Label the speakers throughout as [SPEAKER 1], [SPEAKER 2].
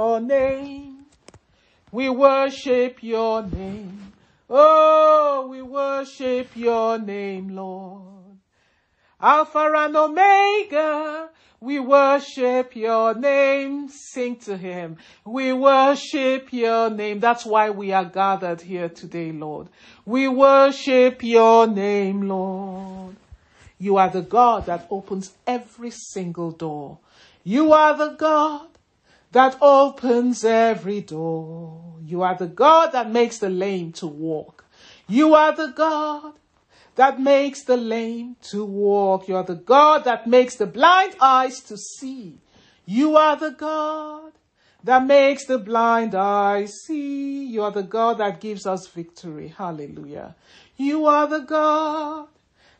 [SPEAKER 1] your name. We worship your name. Oh, we worship your name, Lord. Alpha and Omega, we worship your name. Sing to him. We worship your name. That's why we are gathered here today, Lord. We worship your name, Lord. You are the God that opens every single door. You are the God that opens every door. You are the God that makes the lame to walk. You are the God that makes the lame to walk. You are the God that makes the blind eyes to see. You are the God that makes the blind eyes see. You are the God that gives us victory. Hallelujah. You are the God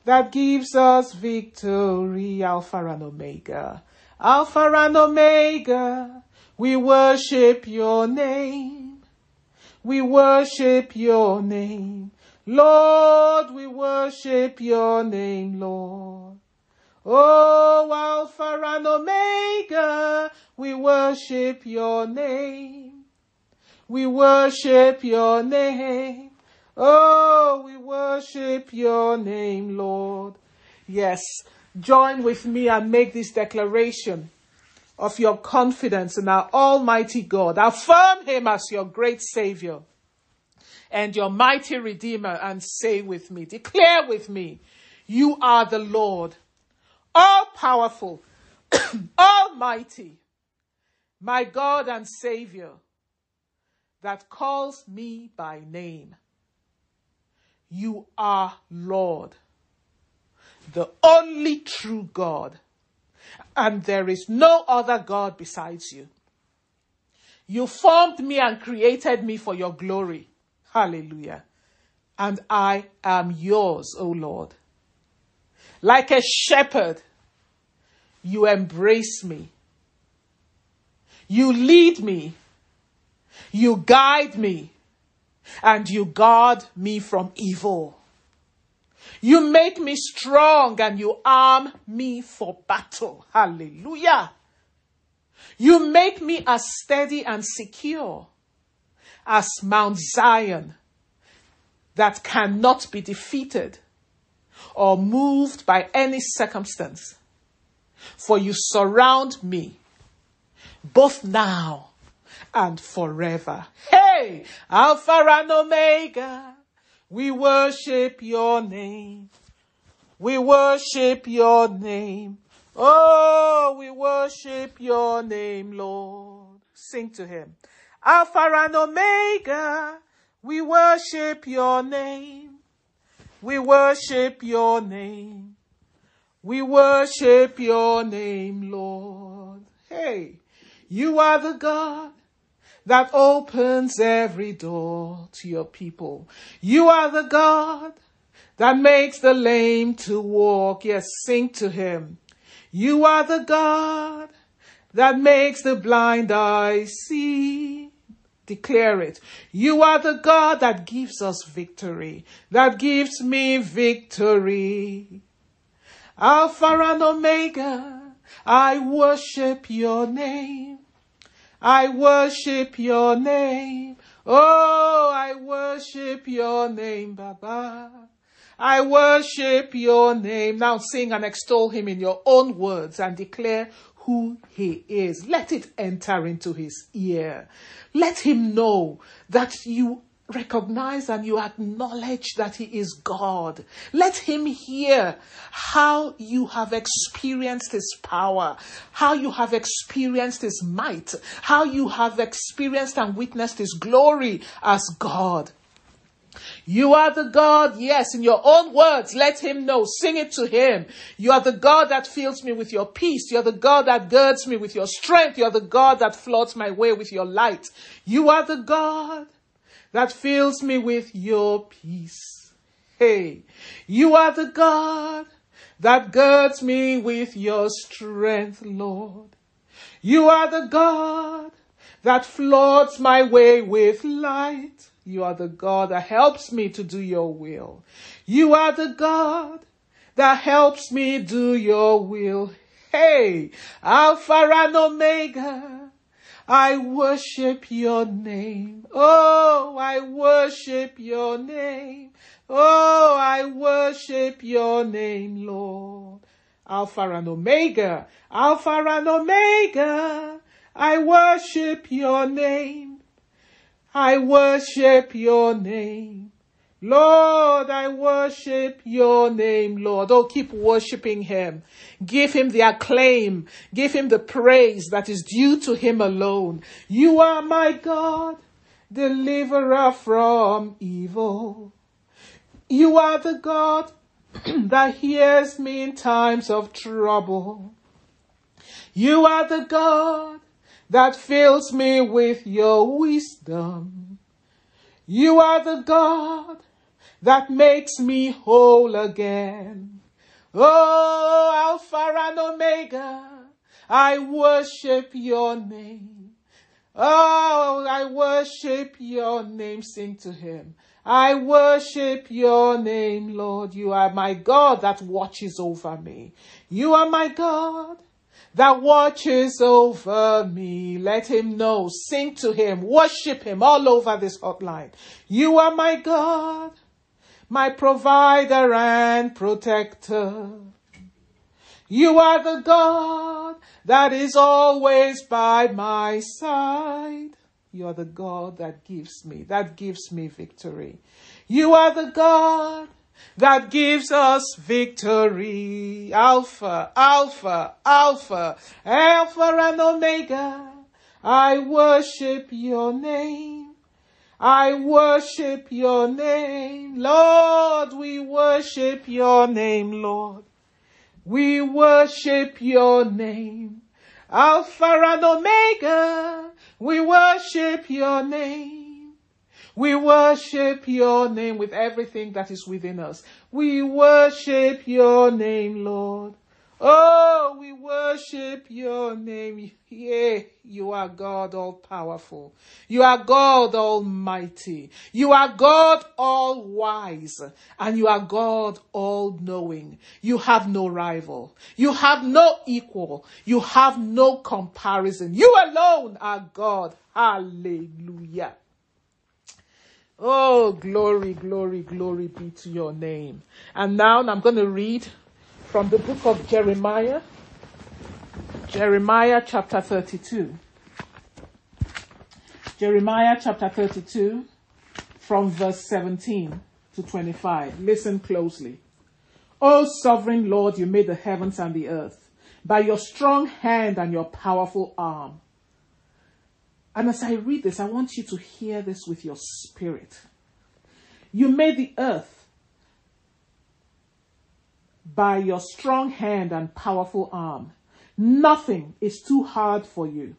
[SPEAKER 1] that gives us victory. Alpha and Omega. Alpha and Omega. We worship your name. We worship your name. Lord, we worship your name, Lord. Oh, Alpha and Omega, we worship your name. We worship your name. Oh, we worship your name, Lord. Yes, join with me and make this declaration of your confidence in our Almighty God. Affirm Him as your great Savior and your mighty Redeemer and say with me, declare with me, you are the Lord, all powerful, almighty, my God and Savior that calls me by name. You are Lord, the only true God, and there is no other God besides you. You formed me and created me for your glory. Hallelujah. And I am yours, O Lord. Like a shepherd, you embrace me. You lead me. You guide me. And you guard me from evil. You make me strong and you arm me for battle. Hallelujah. You make me as steady and secure as Mount Zion that cannot be defeated or moved by any circumstance. For you surround me both now and forever. Hey, Alpha and Omega, we worship your name. We worship your name. Oh, we worship your name, Lord. Sing to him. Alpha and Omega, we worship your name. We worship your name. We worship your name, Lord. Hey, you are the God that opens every door to your people. You are the God that makes the lame to walk. Yes, sing to him. You are the God that makes the blind eyes see. Declare it. You are the God that gives us victory, that gives me victory. Alpha and Omega, I worship your name. I worship your name. Oh, I worship your name, Baba. I worship your name. Now sing and extol him in your own words and declare who he is. Let it enter into his ear. Let him know that you recognize and you acknowledge that He is God. Let Him hear how you have experienced His power, how you have experienced His might, how you have experienced and witnessed His glory as God. You are the God, yes, in your own words, let him know. Sing it to him. You are the God that fills me with your peace. You're the God that girds me with your strength. You're the God that floods my way with your light. You are the God that fills me with your peace. Hey, you are the God that girds me with your strength, Lord. You are the God that floods my way with light. You are the God that helps me to do your will. You are the God that helps me do your will. Hey, Alpha and Omega. I worship your name. Oh, I worship your name. Oh, I worship your name, Lord. Alpha and Omega, Alpha and Omega. I worship your name. I worship your name. Lord, I worship your name, Lord. Oh, keep worshiping him. Give him the acclaim. Give him the praise that is due to him alone. You are my God, deliverer from evil. You are the God that hears me in times of trouble. You are the God that fills me with your wisdom. You are the God that makes me whole again. Oh, Alpha and Omega, I worship your name. Oh, I worship your name. Sing to him. I worship your name, Lord. You are my God that watches over me. You are my God that watches over me. Let him know. Sing to him. Worship him all over this hotline. You are my God my provider and protector. You are the God that is always by my side. You are the God that gives me, that gives me victory. You are the God that gives us victory. Alpha, Alpha, Alpha, Alpha and Omega. I worship your name. I worship your name, Lord. We worship your name, Lord. We worship your name. Alpha and Omega. We worship your name. We worship your name with everything that is within us. We worship your name, Lord. Oh, we worship your name. Yeah, you are God all powerful. You are God almighty. You are God all wise. And you are God all knowing. You have no rival. You have no equal. You have no comparison. You alone are God. Hallelujah. Oh, glory, glory, glory be to your name. And now I'm going to read from the book of Jeremiah, Jeremiah chapter 32. Jeremiah chapter 32, from verse 17 to 25. Listen closely. O sovereign Lord, you made the heavens and the earth by your strong hand and your powerful arm. And as I read this, I want you to hear this with your spirit. You made the earth by your strong hand and powerful arm. Nothing is too hard for you.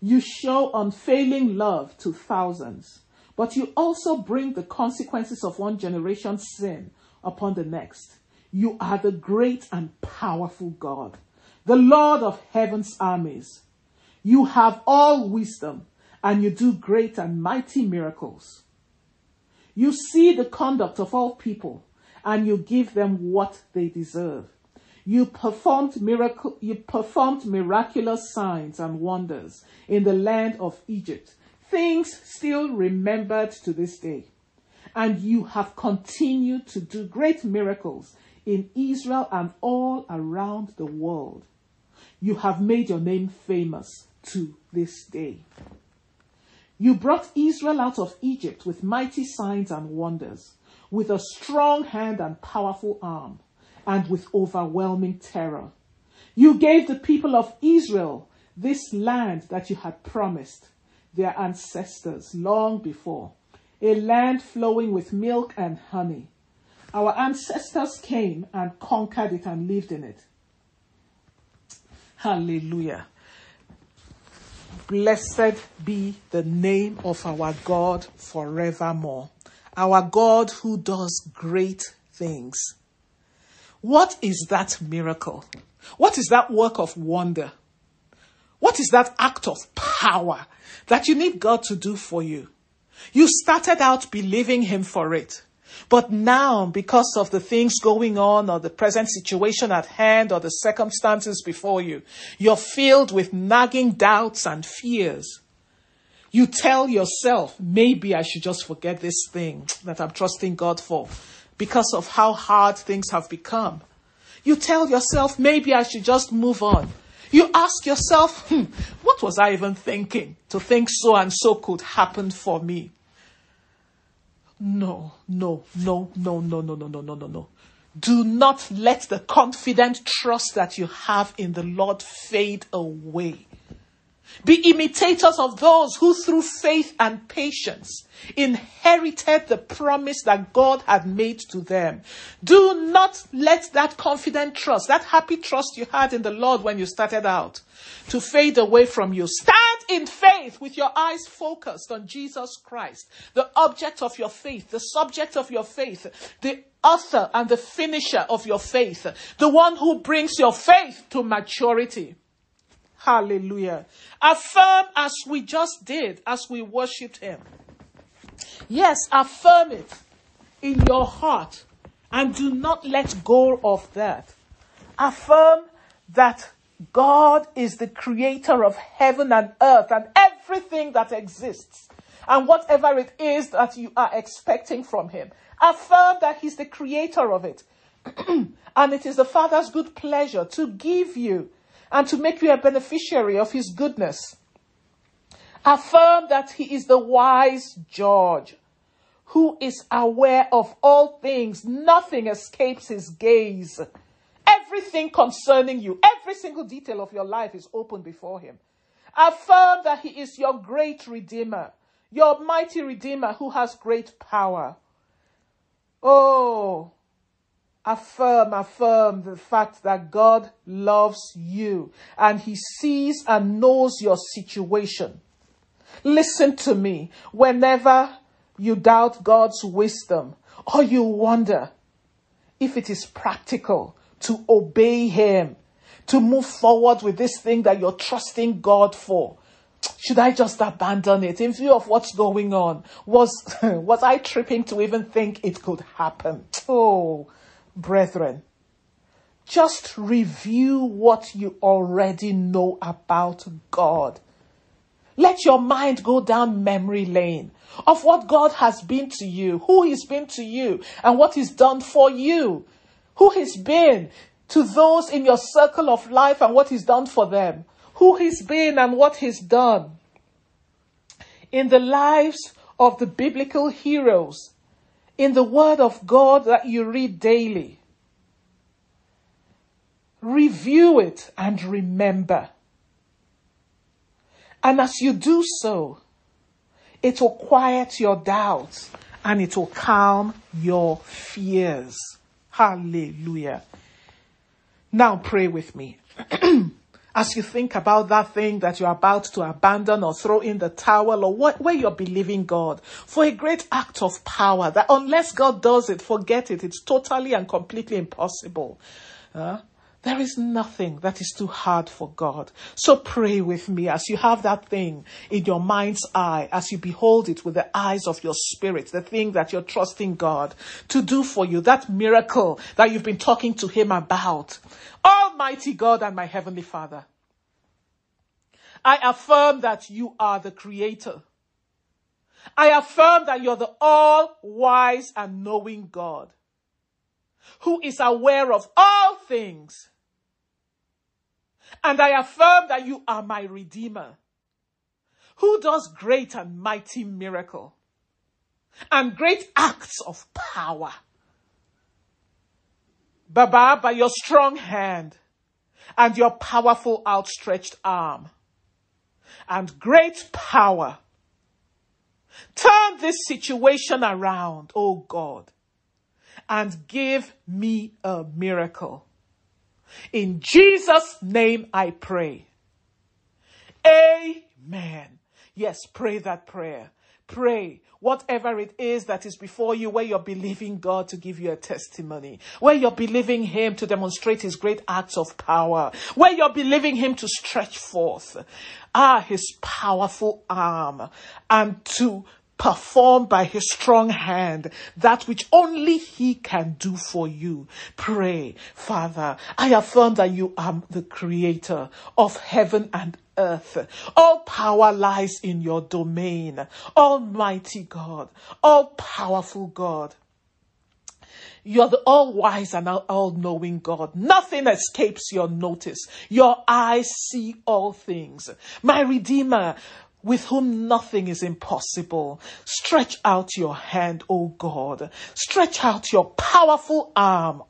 [SPEAKER 1] You show unfailing love to thousands, but you also bring the consequences of one generation's sin upon the next. You are the great and powerful God, the Lord of heaven's armies. You have all wisdom and you do great and mighty miracles. You see the conduct of all people and you give them what they deserve. You performed miracle, you performed miraculous signs and wonders in the land of Egypt, things still remembered to this day. And you have continued to do great miracles in Israel and all around the world. You have made your name famous to this day. You brought Israel out of Egypt with mighty signs and wonders with a strong hand and powerful arm, and with overwhelming terror. You gave the people of Israel this land that you had promised their ancestors long before, a land flowing with milk and honey. Our ancestors came and conquered it and lived in it. Hallelujah. Blessed be the name of our God forevermore our God who does great things. What is that miracle? What is that work of wonder? What is that act of power that you need God to do for you? You started out believing Him for it. But now, because of the things going on or the present situation at hand or the circumstances before you, you're filled with nagging doubts and fears. You tell yourself, maybe I should just forget this thing that I'm trusting God for because of how hard things have become. You tell yourself, maybe I should just move on. You ask yourself, hmm, what was I even thinking to think so and so could happen for me? No, no, no, no, no, no, no, no, no, no, no. Do not let the confident trust that you have in the Lord fade away. Be imitators of those who through faith and patience inherited the promise that God had made to them. Do not let that confident trust, that happy trust you had in the Lord when you started out, to fade away from you. Stand in faith with your eyes focused on Jesus Christ, the object of your faith, the subject of your faith, the author and the finisher of your faith, the one who brings your faith to maturity. Hallelujah. Affirm as we just did, as we worshiped Him. Yes, affirm it in your heart and do not let go of that. Affirm that God is the creator of heaven and earth and everything that exists. And whatever it is that you are expecting from Him, affirm that He's the creator of it. and it is the Father's good pleasure to give you and to make you a beneficiary of his goodness. Affirm that he is the wise judge who is aware of all things. Nothing escapes his gaze. Everything concerning you, every single detail of your life is open before him. Affirm that he is your great redeemer, your mighty redeemer who has great power. Oh, affirm, affirm the fact that God loves you and He sees and knows your situation. Listen to me. Whenever you doubt God's wisdom or you wonder if it is practical to obey Him, to move forward with this thing that you're trusting God for, should I just abandon it in view of what's going on? Was, was I tripping to even think it could happen? Oh, brethren, just review what you already know about God. Let your mind go down memory lane of what God has been to you, who He's been to you, and what He's done for you, who He's been to those in your circle of life and what He's done for them, who He's been and what He's done. In the lives of the biblical heroes, in the Word of God that you read daily. Review it and remember. And as you do so, it will quiet your doubts and it will calm your fears. Hallelujah. Now pray with me. as you think about that thing that you're about to abandon or throw in the towel or what, where you're believing God for a great act of power that unless God does it, forget it. It's totally and completely impossible. There is nothing that is too hard for God. So pray with me as you have that thing in your mind's eye, as you behold it with the eyes of your spirit, the thing that you're trusting God to do for you, that miracle that you've been talking to Him about. Almighty God and my Heavenly Father, I affirm that you are the Creator. I affirm that you're the all wise and knowing God who is aware of all things. And I affirm that you are my Redeemer who does great and mighty miracle and great acts of power. Baba, by your strong hand and your powerful outstretched arm and great power, turn this situation around, oh God, and give me a miracle. In Jesus' name I pray. Amen. Yes, pray that prayer. Pray whatever it is that is before you, where you're believing God to give you a testimony, where you're believing Him to demonstrate His great acts of power, where you're believing Him to stretch forth, ah, His powerful arm and to perform by his strong hand that which only he can do for you. Pray, Father, I affirm that you are the creator of heaven and earth. All power lies in your domain. Almighty God, all powerful God. You're the all wise and all knowing God. Nothing escapes your notice. Your eyes see all things. My Redeemer, with whom nothing is impossible. Stretch out your hand, O God. Stretch out your powerful arm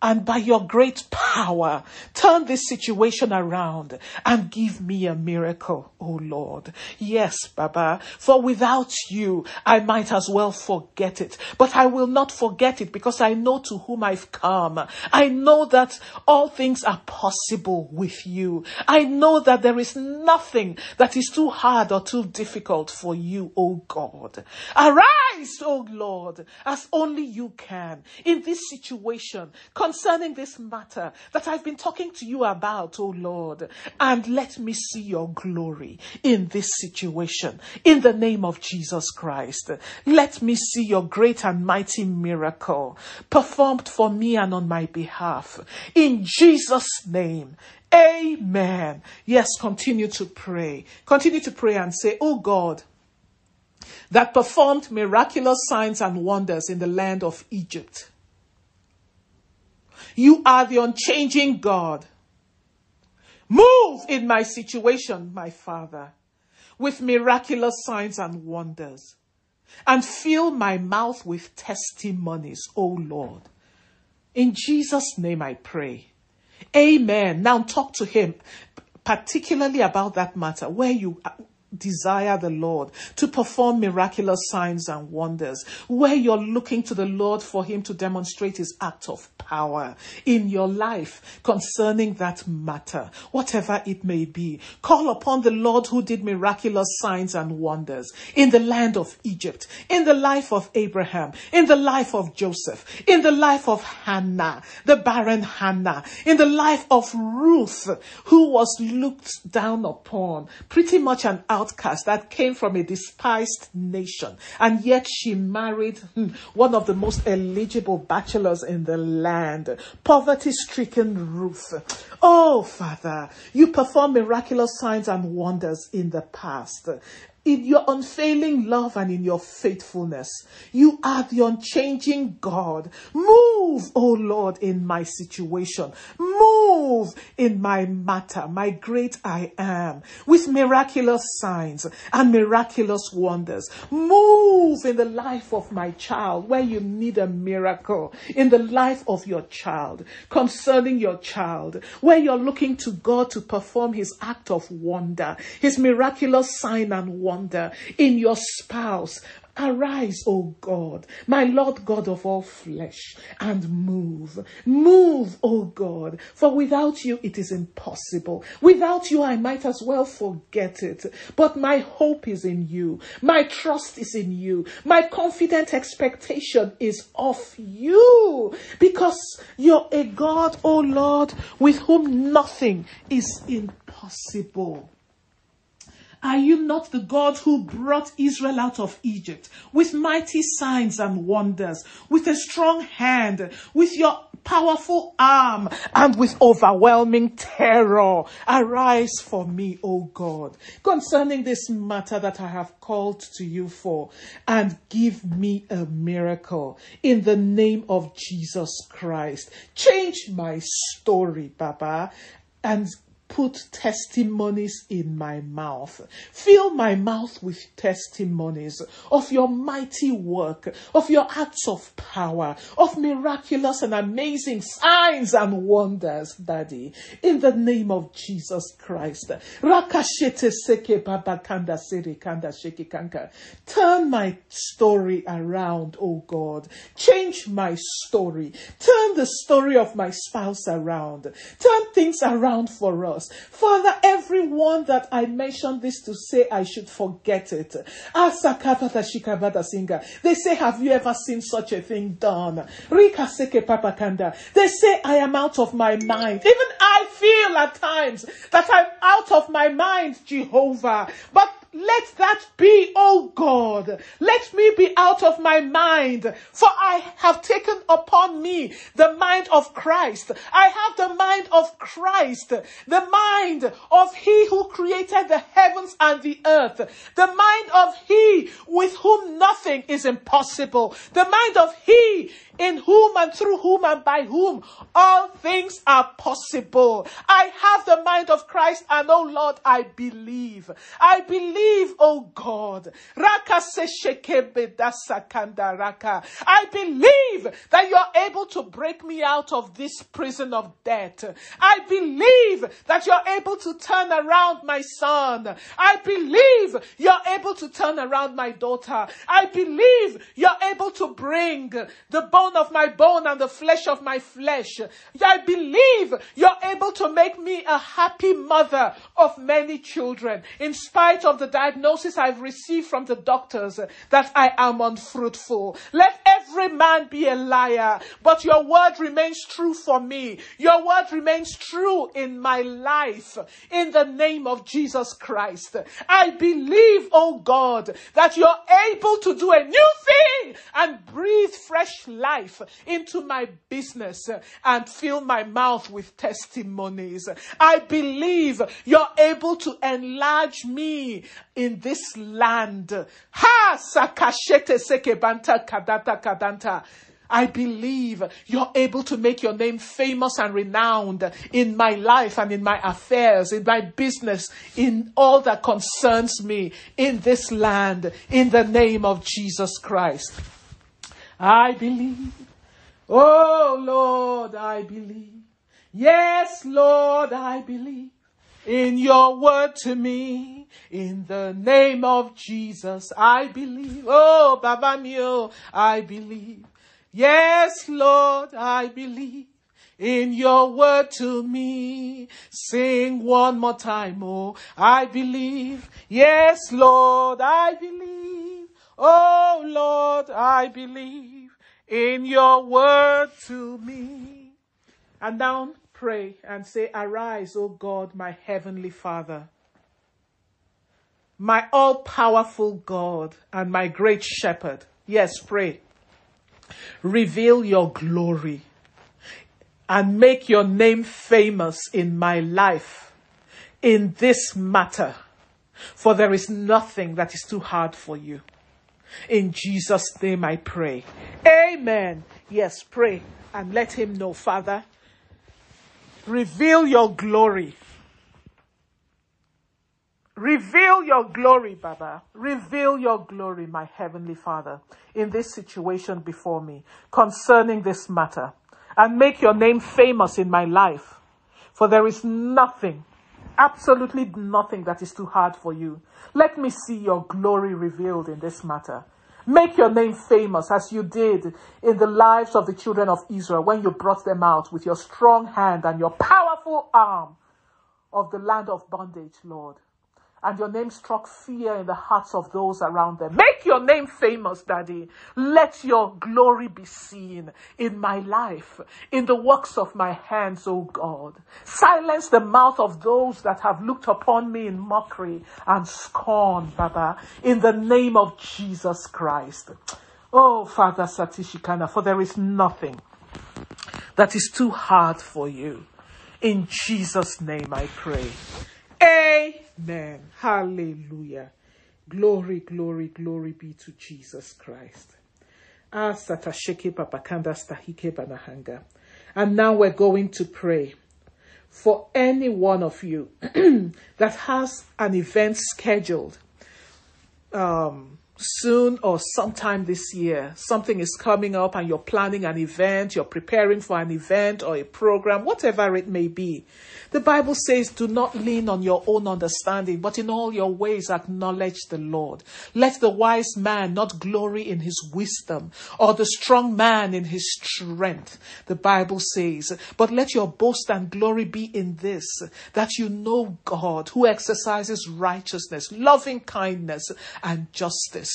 [SPEAKER 1] and by your great power, turn this situation around and give me a miracle, oh Lord. Yes, Baba, for without you, I might as well forget it. But I will not forget it because I know to whom I've come. I know that all things are possible with you. I know that there is nothing that is too hard or too difficult for you, oh God. Arise, oh Lord, as only you can in this situation concerning this matter that I've been talking to you about, oh Lord, and let me see your glory in this situation. In the name of Jesus Christ, let me see your great and mighty miracle performed for me and on my behalf. In Jesus' name, Amen. Yes, continue to pray. Continue to pray and say, Oh God, that performed miraculous signs and wonders in the land of Egypt. You are the unchanging God. Move in my situation, my Father, with miraculous signs and wonders, and fill my mouth with testimonies, O Lord. In Jesus' name I pray. Amen. Now talk to him, particularly about that matter where you desire the Lord to perform miraculous signs and wonders, where you're looking to the Lord for Him to demonstrate His act of power in your life concerning that matter, whatever it may be. Call upon the Lord who did miraculous signs and wonders in the land of Egypt, in the life of Abraham, in the life of Joseph, in the life of Hannah, the barren Hannah, in the life of Ruth, who was looked down upon, pretty much an outcast that came from a despised nation. And yet she married hmm, one of the most eligible bachelors in the land, poverty stricken Ruth. Oh, Father, you performed miraculous signs and wonders in the past in your unfailing love and in your faithfulness. You are the unchanging God. Move, oh Lord, in my situation. Move in my matter, my great I am, with miraculous signs and miraculous wonders. Move in the life of my child where you need a miracle, in the life of your child, concerning your child, where you're looking to God to perform his act of wonder, his miraculous sign and wonder wonder in your spouse. Arise, O God, my Lord God of all flesh, and move. Move, O God, for without you it is impossible. Without you I might as well forget it. But my hope is in you. My trust is in you. My confident expectation is of you. Because you're a God, O Lord, with whom nothing is impossible. Are you not the God who brought Israel out of Egypt with mighty signs and wonders, with a strong hand, with your powerful arm, and with overwhelming terror? Arise for me, O God, concerning this matter that I have called to you for, and give me a miracle in the name of Jesus Christ. Change my story, Baba, and put testimonies in my mouth. Fill my mouth with testimonies of your mighty work, of your acts of power, of miraculous and amazing signs and wonders, Daddy, in the name of Jesus Christ. Turn my story around, oh God. Change my story. Turn the story of my spouse around. Turn things around for us. Father, everyone that I mentioned this to say, I should forget it. They say, Have you ever seen such a thing done? They say, I am out of my mind. Even I feel at times that I'm out of my mind, Jehovah. But Let that be, oh God. Let me be out of my mind, for I have taken upon me the mind of Christ. I have the mind of Christ, the mind of He who created the heavens and the earth, the mind of He with whom nothing is impossible, the mind of He in whom and through whom and by whom all things are possible. I have the mind of Christ and oh Lord, I believe. I believe, oh God. I believe that you're able to break me out of this prison of death. I believe that you're able to turn around my son. I believe you're able to turn around my daughter. I believe you're able to bring the bone of my bone and the flesh of my flesh. I believe you're able to make me a happy mother of many children in spite of the diagnosis I've received from the doctors that I am unfruitful. Let every man be a liar, but your word remains true for me. Your word remains true in my life in the name of Jesus Christ. I believe, oh God, that you're able to do a new thing and breathe fresh life into my business and fill my mouth with testimonies. I believe you're able to enlarge me in this land. Ha sakashete sekebanta kadata kadanta. I believe you're able to make your name famous and renowned in my life and in my affairs, in my business, in all that concerns me in this land, in the name of Jesus Christ. I believe. Oh Lord, I believe. Yes, Lord, I believe in your word to me. In the name of Jesus, I believe. Oh, Baba mio, I believe. Yes, Lord, I believe in your word to me. Sing one more time, oh, I believe. Yes, Lord, I believe. Oh, Lord, I believe in your word to me. And now pray and say, Arise, O God, my heavenly Father, my all powerful God and my great shepherd. Yes, pray. Reveal your glory and make your name famous in my life in this matter, for there is nothing that is too hard for you. In Jesus' name I pray. Amen. Yes, pray and let him know, Father. Reveal your glory. Reveal your glory, Baba. Reveal your glory, my heavenly Father, in this situation before me concerning this matter. And make your name famous in my life. For there is nothing, absolutely nothing that is too hard for you. Let me see your glory revealed in this matter. Make your name famous as you did in the lives of the children of Israel when you brought them out with your strong hand and your powerful arm of the land of bondage, Lord and your name struck fear in the hearts of those around them. Make your name famous, Daddy. Let your glory be seen in my life, in the works of my hands, O God. Silence the mouth of those that have looked upon me in mockery and scorn, Baba, in the name of Jesus Christ. Oh, Father Satishikana, for there is nothing that is too hard for you. In Jesus' name I pray. Amen. Hallelujah. Glory, glory, glory be to Jesus Christ. Ah, and now we're going to pray for any one of you that has an event scheduled um, soon or sometime this year. Something is coming up and you're planning an event, you're preparing for an event or a program, whatever it may be. The Bible says, do not lean on your own understanding, but in all your ways acknowledge the Lord. Let the wise man not glory in his wisdom or the strong man in his strength. The Bible says, but let your boast and glory be in this, that you know God who exercises righteousness, loving kindness, and justice.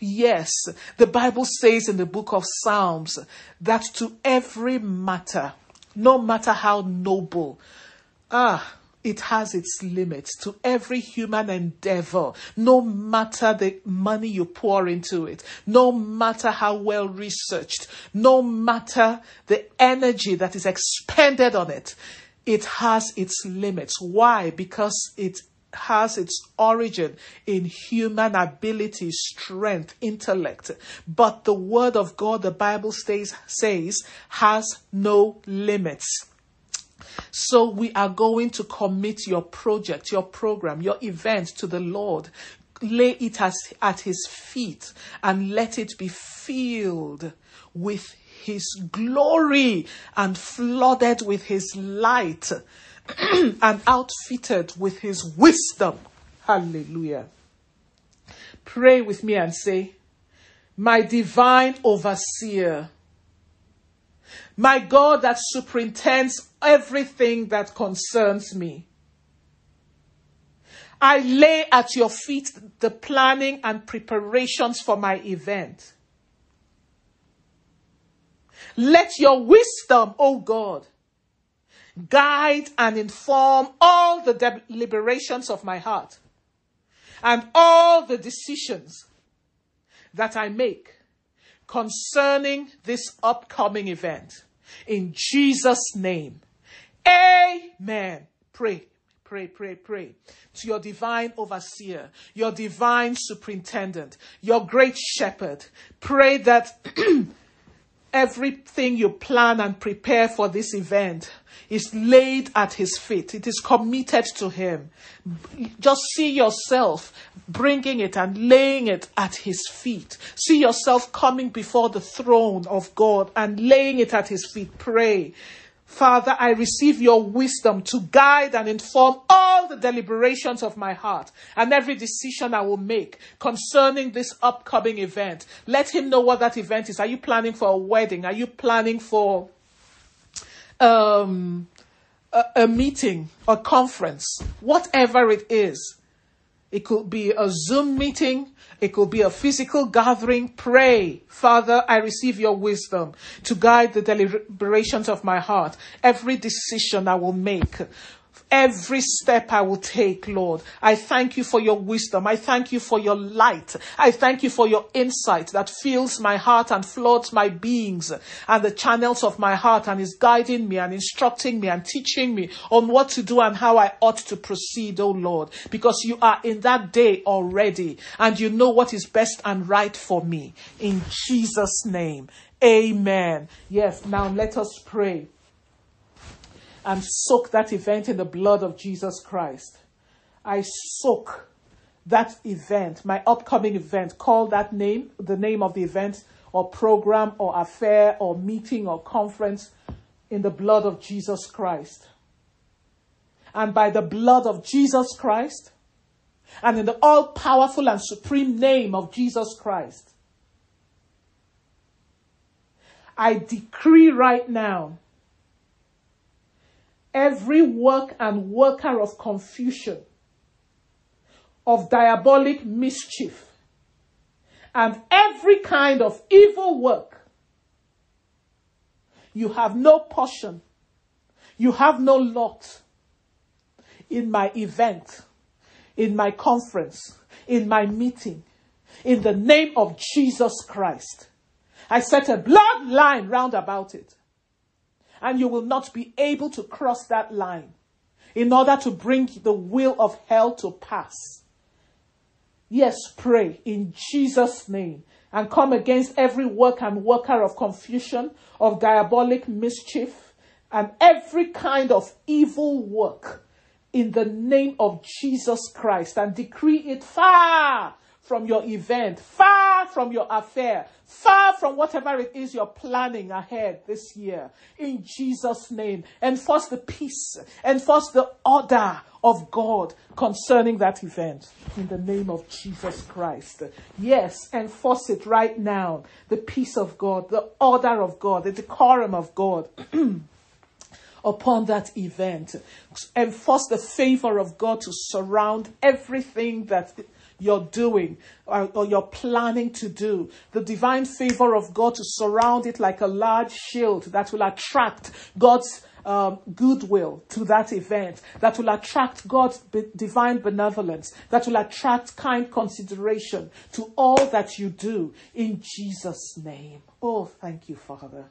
[SPEAKER 1] Yes, the Bible says in the book of Psalms that to every matter, no matter how noble, Ah, it has its limits to every human endeavor, no matter the money you pour into it, no matter how well researched, no matter the energy that is expended on it. It has its limits. Why? Because it has its origin in human ability, strength, intellect. But the word of God, the Bible stays, says, has no limits. So we are going to commit your project, your program, your event to the Lord. Lay it as, at his feet and let it be filled with his glory and flooded with his light and outfitted with his wisdom. Hallelujah. Pray with me and say, My divine overseer, my God that superintends everything that concerns me. I lay at your feet the planning and preparations for my event. Let your wisdom, O God, guide and inform all the deliberations of my heart and all the decisions that I make concerning this upcoming event. In Jesus' name. Amen. Pray, pray, pray, pray to your divine overseer, your divine superintendent, your great shepherd. Pray that everything you plan and prepare for this event is laid at his feet. It is committed to him. Just see yourself bringing it and laying it at his feet. See yourself coming before the throne of God and laying it at his feet. Pray. Father, I receive your wisdom to guide and inform all the deliberations of my heart and every decision I will make concerning this upcoming event. Let him know what that event is. Are you planning for a wedding? Are you planning for um, a, a meeting, a conference, whatever it is? It could be a Zoom meeting. It could be a physical gathering. Pray, Father, I receive your wisdom to guide the deliberations of my heart. Every decision I will make every step I will take, Lord. I thank you for your wisdom. I thank you for your light. I thank you for your insight that fills my heart and floods my beings and the channels of my heart and is guiding me and instructing me and teaching me on what to do and how I ought to proceed, oh Lord, because you are in that day already and you know what is best and right for me. In Jesus' name. Amen. Yes, now let us pray and soak that event in the blood of Jesus Christ. I soak that event, my upcoming event, call that name, the name of the event or program or affair or meeting or conference in the blood of Jesus Christ. And by the blood of Jesus Christ, and in the all powerful and supreme name of Jesus Christ, I decree right now every work and worker of confusion, of diabolic mischief, and every kind of evil work. You have no portion, you have no lot in my event, in my conference, in my meeting, in the name of Jesus Christ. I set a blood line round about it and you will not be able to cross that line in order to bring the will of hell to pass. Yes, pray in Jesus' name and come against every work and worker of confusion, of diabolic mischief, and every kind of evil work in the name of Jesus Christ and decree it far from your event, far from your affair, far from whatever it is you're planning ahead this year. In Jesus' name, enforce the peace, enforce the order of God concerning that event. In the name of Jesus Christ. Yes, enforce it right now. The peace of God, the order of God, the decorum of God. upon that event. Enforce the favor of God to surround everything that you're doing or, or, you're planning to do. The divine favor of God to surround it like a large shield that will attract God's um, goodwill to that event, that will attract God's be- divine benevolence, that will attract kind consideration to all that you do in Jesus' name. Oh, thank you, Father.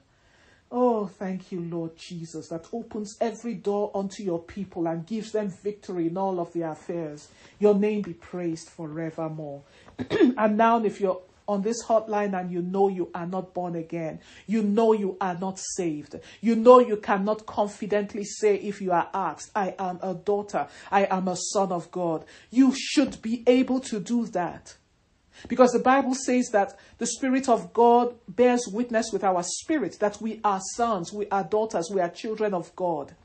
[SPEAKER 1] Oh, thank you, Lord Jesus, that opens every door unto your people and gives them victory in all of their affairs. Your name be praised forevermore. and now, if you're on this hotline and you know you are not born again, you know you are not saved, you know you cannot confidently say, if you are asked, I am a daughter, I am a son of God, you should be able to do that. Because the Bible says that the Spirit of God bears witness with our spirit that we are sons, we are daughters, we are children of God.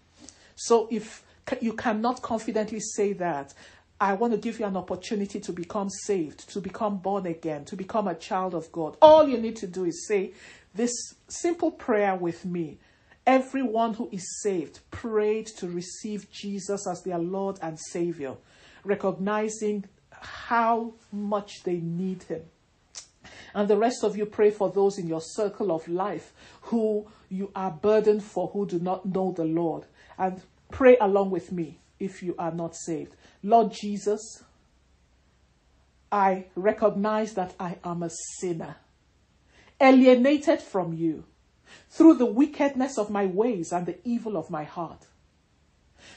[SPEAKER 1] So if you cannot confidently say that, I want to give you an opportunity to become saved, to become born again, to become a child of God. All you need to do is say this simple prayer with me. Everyone who is saved prayed to receive Jesus as their Lord and Savior, recognizing how much they need Him. And the rest of you pray for those in your circle of life who you are burdened for, who do not know the Lord. And pray along with me if you are not saved. Lord Jesus, I recognize that I am a sinner, alienated from you through the wickedness of my ways and the evil of my heart.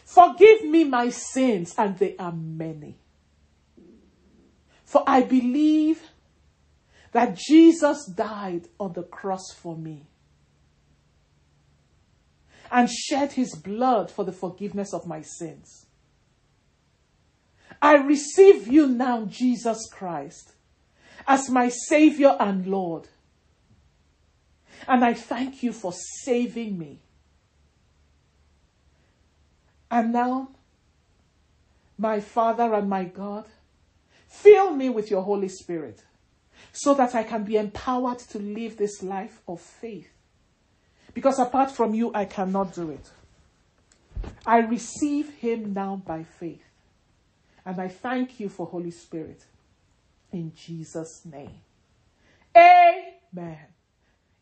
[SPEAKER 1] Forgive me my sins, and they are many. For I believe that Jesus died on the cross for me and shed his blood for the forgiveness of my sins. I receive you now, Jesus Christ, as my Savior and Lord. And I thank you for saving me. And now, my Father and my God, fill me with your Holy Spirit so that I can be empowered to live this life of faith. Because apart from you, I cannot do it. I receive him now by faith. And I thank you for Holy Spirit. In Jesus' name. Amen.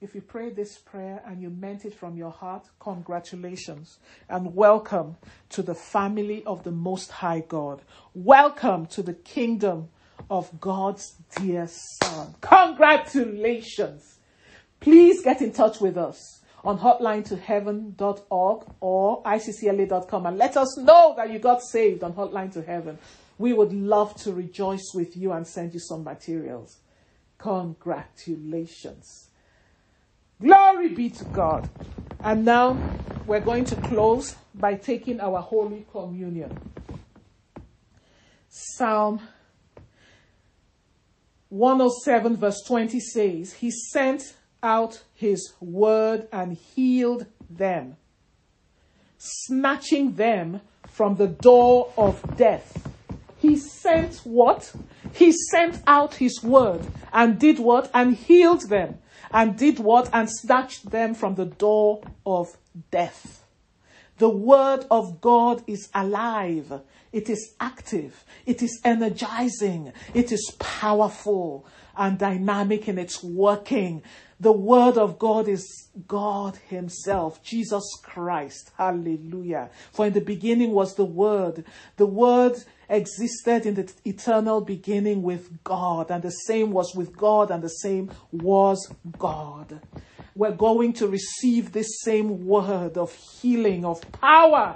[SPEAKER 1] If you prayed this prayer and you meant it from your heart, congratulations and welcome to the family of the Most High God. Welcome to the kingdom of God's dear Son. Congratulations. Please get in touch with us on hotline2heaven.org or iccla.com and let us know that you got saved on Hotline to Heaven. We would love to rejoice with you and send you some materials. Congratulations. Glory be to God. And now we're going to close by taking our Holy Communion. Psalm 107, verse 20 says, He sent out his word and healed them, snatching them from the door of death. He sent what? He sent out his word and did what? And healed them. And did what? And snatched them from the door of death. The word of God is alive. It is active. It is energizing. It is powerful and dynamic in its working. The Word of God is God Himself, Jesus Christ. Hallelujah. For in the beginning was the Word. The Word existed in the eternal beginning with God, and the same was with God, and the same was God. We're going to receive this same word of healing, of power,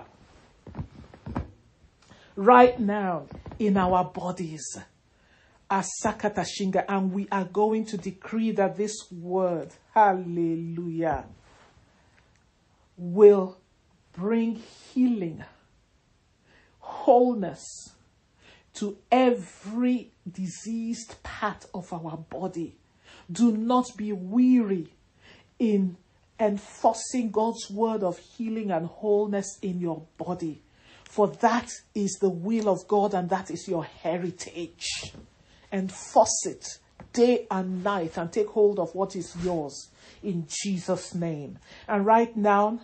[SPEAKER 1] right now in our bodies. Asakatashinga, and we are going to decree that this word, hallelujah, will bring healing, wholeness to every diseased part of our body. Do not be weary in enforcing God's word of healing and wholeness in your body. For that is the will of God and that is your heritage enforce it day and night and take hold of what is yours in Jesus' name. And right now,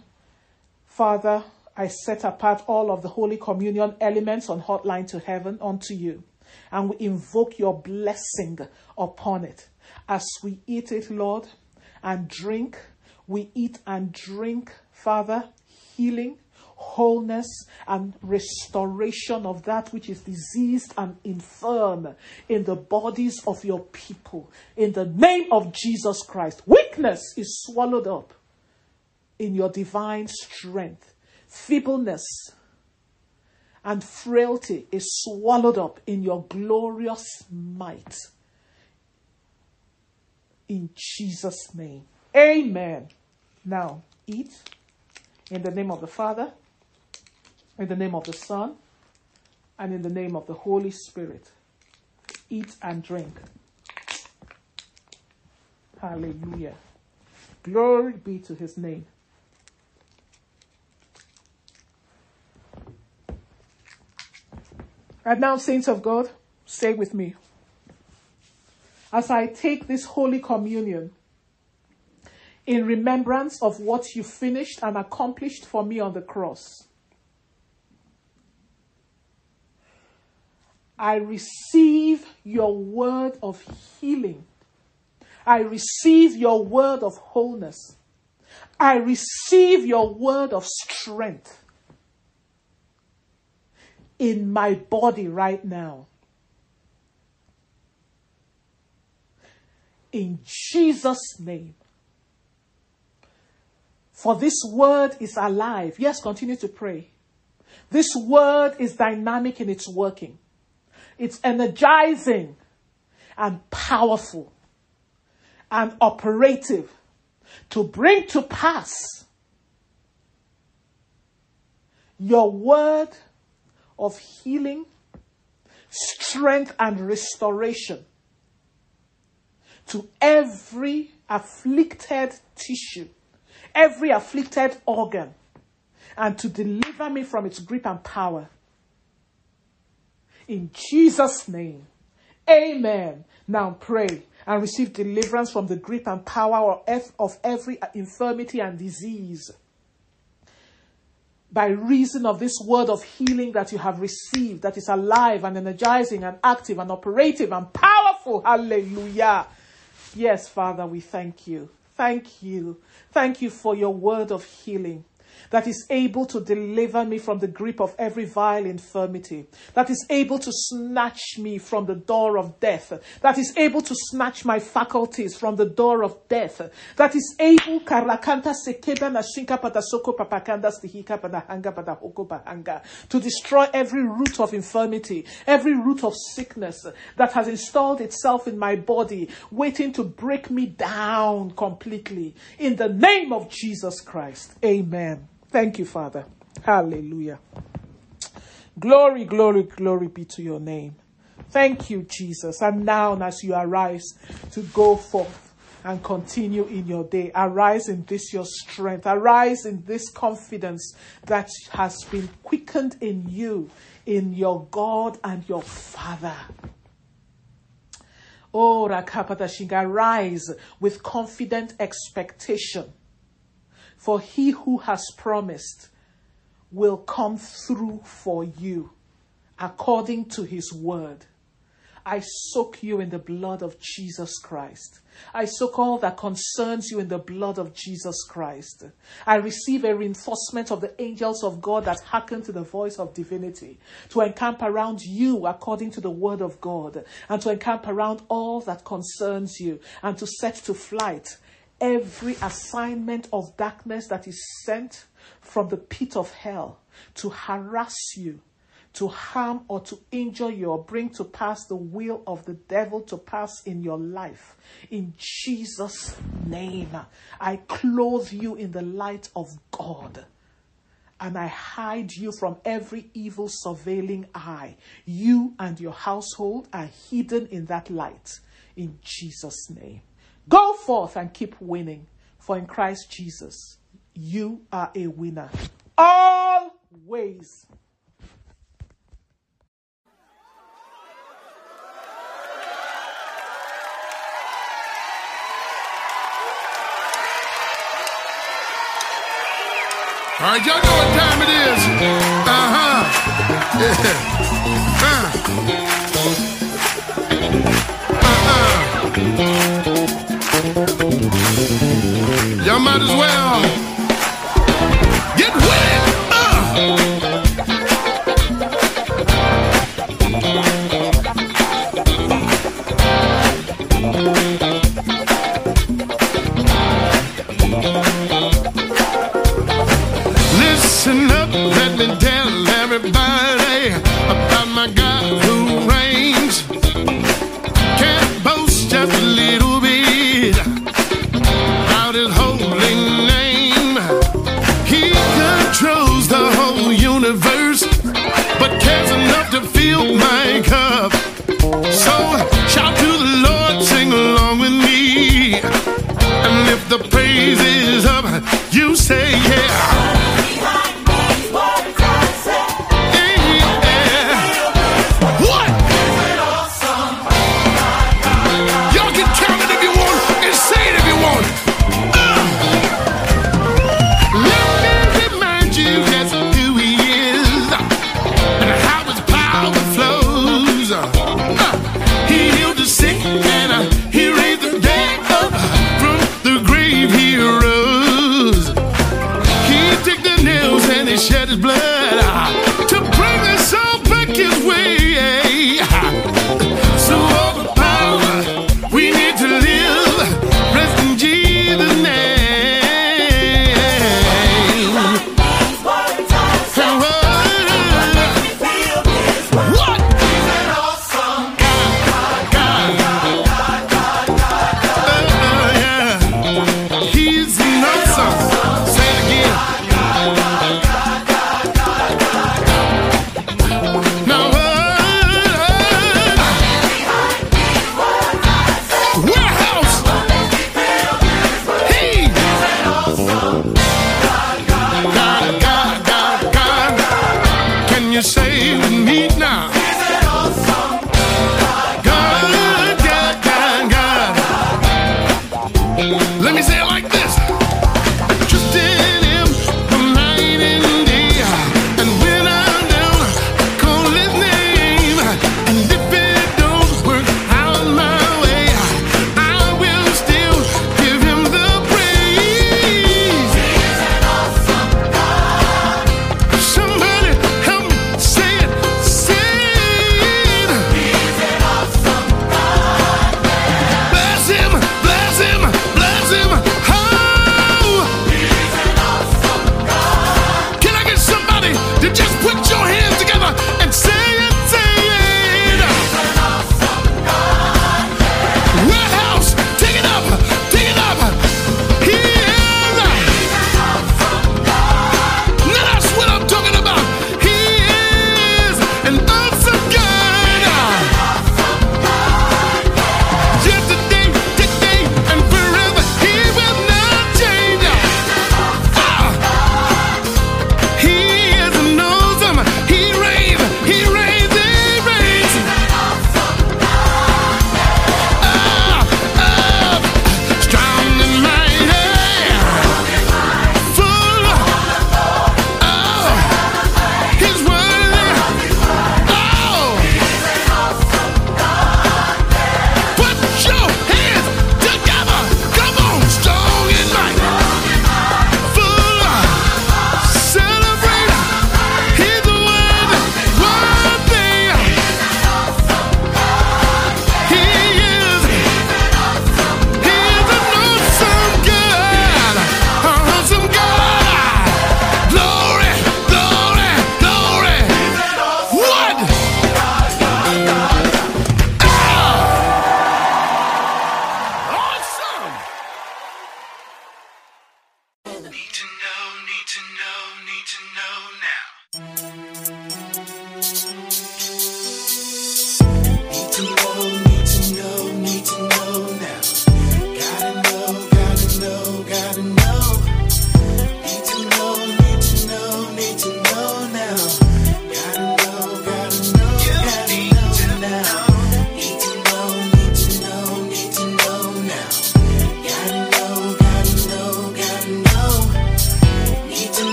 [SPEAKER 1] Father, I set apart all of the Holy Communion elements on Hotline to Heaven unto you. And we invoke your blessing upon it. As we eat it, Lord, and drink, we eat and drink, Father, healing, wholeness, and restoration of that which is diseased and infirm in the bodies of your people. In the name of Jesus Christ, weakness is swallowed up in your divine strength, feebleness and frailty is swallowed up in your glorious might. In Jesus' name. Amen. Now, eat in the name of the Father, in the name of the Son, and in the name of the Holy Spirit. Eat and drink. Hallelujah. Glory be to his name. And now, saints of God, stay with me. As I take this Holy Communion in remembrance of what you finished and accomplished for me on the cross, I receive your word of healing. I receive your word of wholeness. I receive your word of strength in my body right now. In Jesus' name. For this word is alive. Yes, continue to pray. This word is dynamic in its working. It's energizing and powerful and operative to bring to pass your word of healing, strength, and restoration to every afflicted tissue, every afflicted organ, and to deliver me from its grip and power. In Jesus' name, amen. Now pray and receive deliverance from the grip and power of every infirmity and disease by reason of this word of healing that you have received, that is alive and energizing and active and operative and powerful. Hallelujah. Yes, Father, we thank you. Thank you. Thank you for your word of healing that is able to deliver me from the grip of every vile infirmity, that is able to snatch me from the door of death, that is able to snatch my faculties from the door of death, that is able to destroy every root of infirmity, every root of sickness that has installed itself in my body, waiting to break me down completely. In the name of Jesus Christ. Amen. Thank you, Father. Hallelujah. Glory, glory, glory be to your name. Thank you, Jesus. And now, as you arise to go forth and continue in your day, arise in this your strength, arise in this confidence that has been quickened in you, in your God and your Father. Oh, Rakapata arise with confident expectation for he who has promised will come through for you according to his word. I soak you in the blood of Jesus Christ. I soak all that concerns you in the blood of Jesus Christ. I receive a reinforcement of the angels of God that hearken to the voice of divinity to encamp around you according to the word of God and to encamp around all that concerns you and to set to flight every assignment of darkness that is sent from the pit of hell to harass you, to harm or to injure you or bring to pass the will of the devil to pass in your life. In Jesus' name, I clothe you in the light of God. And I hide you from every evil surveilling eye. You and your household are hidden in that light. In Jesus' name. Go forth and keep winning, for in Christ Jesus, you are a winner. Always.
[SPEAKER 2] All right, y'all know what time it is. Uh-huh. Yeah. As well